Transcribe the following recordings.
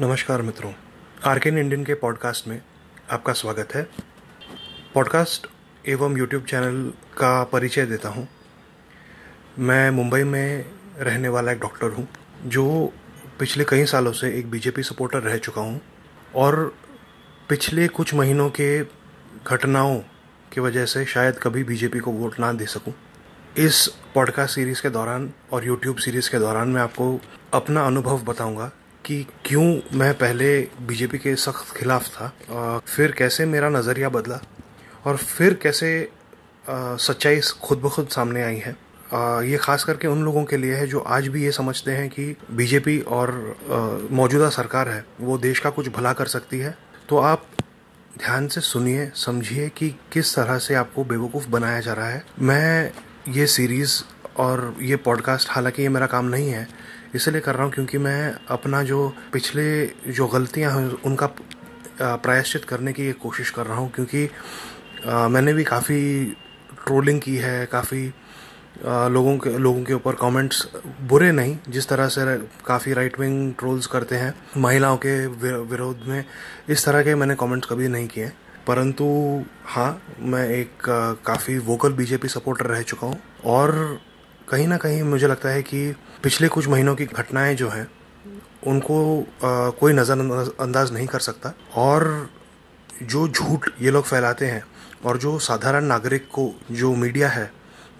नमस्कार मित्रों, arcane Indian के पॉडकास्ट में आपका स्वागत है। पॉडकास्ट एवं यूट्यूब चैनल का परिचय देता हूँ। मैं मुंबई में रहने वाला एक डॉक्टर हूँ, जो पिछले कई सालों से एक बीजेपी सपोर्टर रह चुका हूँ और पिछले कुछ महीनों के घटनाओं की वजह से शायद कभी बीजेपी को वोट ना दे सकूँ। इस पॉडकास्ट सीरीज़ के दौरान और यूट्यूब सीरीज़ के दौरान मैं आपको अपना अनुभव बताऊँगा। कि क्यों मैं पहले बीजेपी के सख्त खिलाफ था? फिर कैसे मेरा नज़रिया बदला? और फिर कैसे सच्चाई खुद ब खुद सामने आई है? ये खास करके उन लोगों के लिए है जो आज भी ये समझते हैं कि बीजेपी और मौजूदा सरकार है, वो देश का कुछ भला कर सकती है। तो आप ध्यान से सुनिए, समझिए कि किस तरह से आपको बेवकूफ़ बनाया जा रहा है। मैं ये सीरीज़ और ये पॉडकास्ट हालाँकि ये मेरा काम नहीं है इसलिए कर रहा हूँ क्योंकि मैं अपना जो पिछले जो गलतियाँ हैं उनका प्रायश्चित करने की कोशिश कर रहा हूँ क्योंकि आ, मैंने भी काफ़ी ट्रोलिंग की है काफ़ी लोगों के लोगों के ऊपर कमेंट्स बुरे नहीं जिस तरह से काफ़ी राइट विंग ट्रोल्स करते हैं महिलाओं के विरोध में इस तरह के मैंने कमेंट्स कभी नहीं किए। परंतु हाँ मैं एक काफ़ी वोकल बीजेपी सपोर्टर रह चुका हूँ और कहीं ना कहीं मुझे लगता है कि पिछले कुछ महीनों की घटनाएँ जो हैं उनको आ, कोई नज़रअंदाज नहीं कर सकता। और जो झूठ ये लोग फैलाते हैं और जो साधारण नागरिक को जो मीडिया है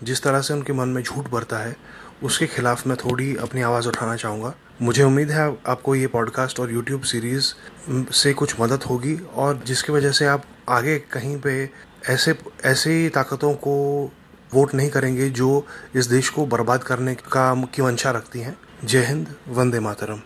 जिस तरह से उनके मन में झूठ भरता है उसके खिलाफ मैं थोड़ी अपनी आवाज़ उठाना चाहूँगा। मुझे उम्मीद है आपको ये पॉडकास्ट और यूट्यूब सीरीज़ से कुछ मदद होगी और जिसकी वजह से आप आगे कहीं पे ऐसे ऐसी ताकतों को वोट नहीं करेंगे जो इस देश को बर्बाद करने का की मंशा रखती हैं। जय हिंद, वंदे मातरम।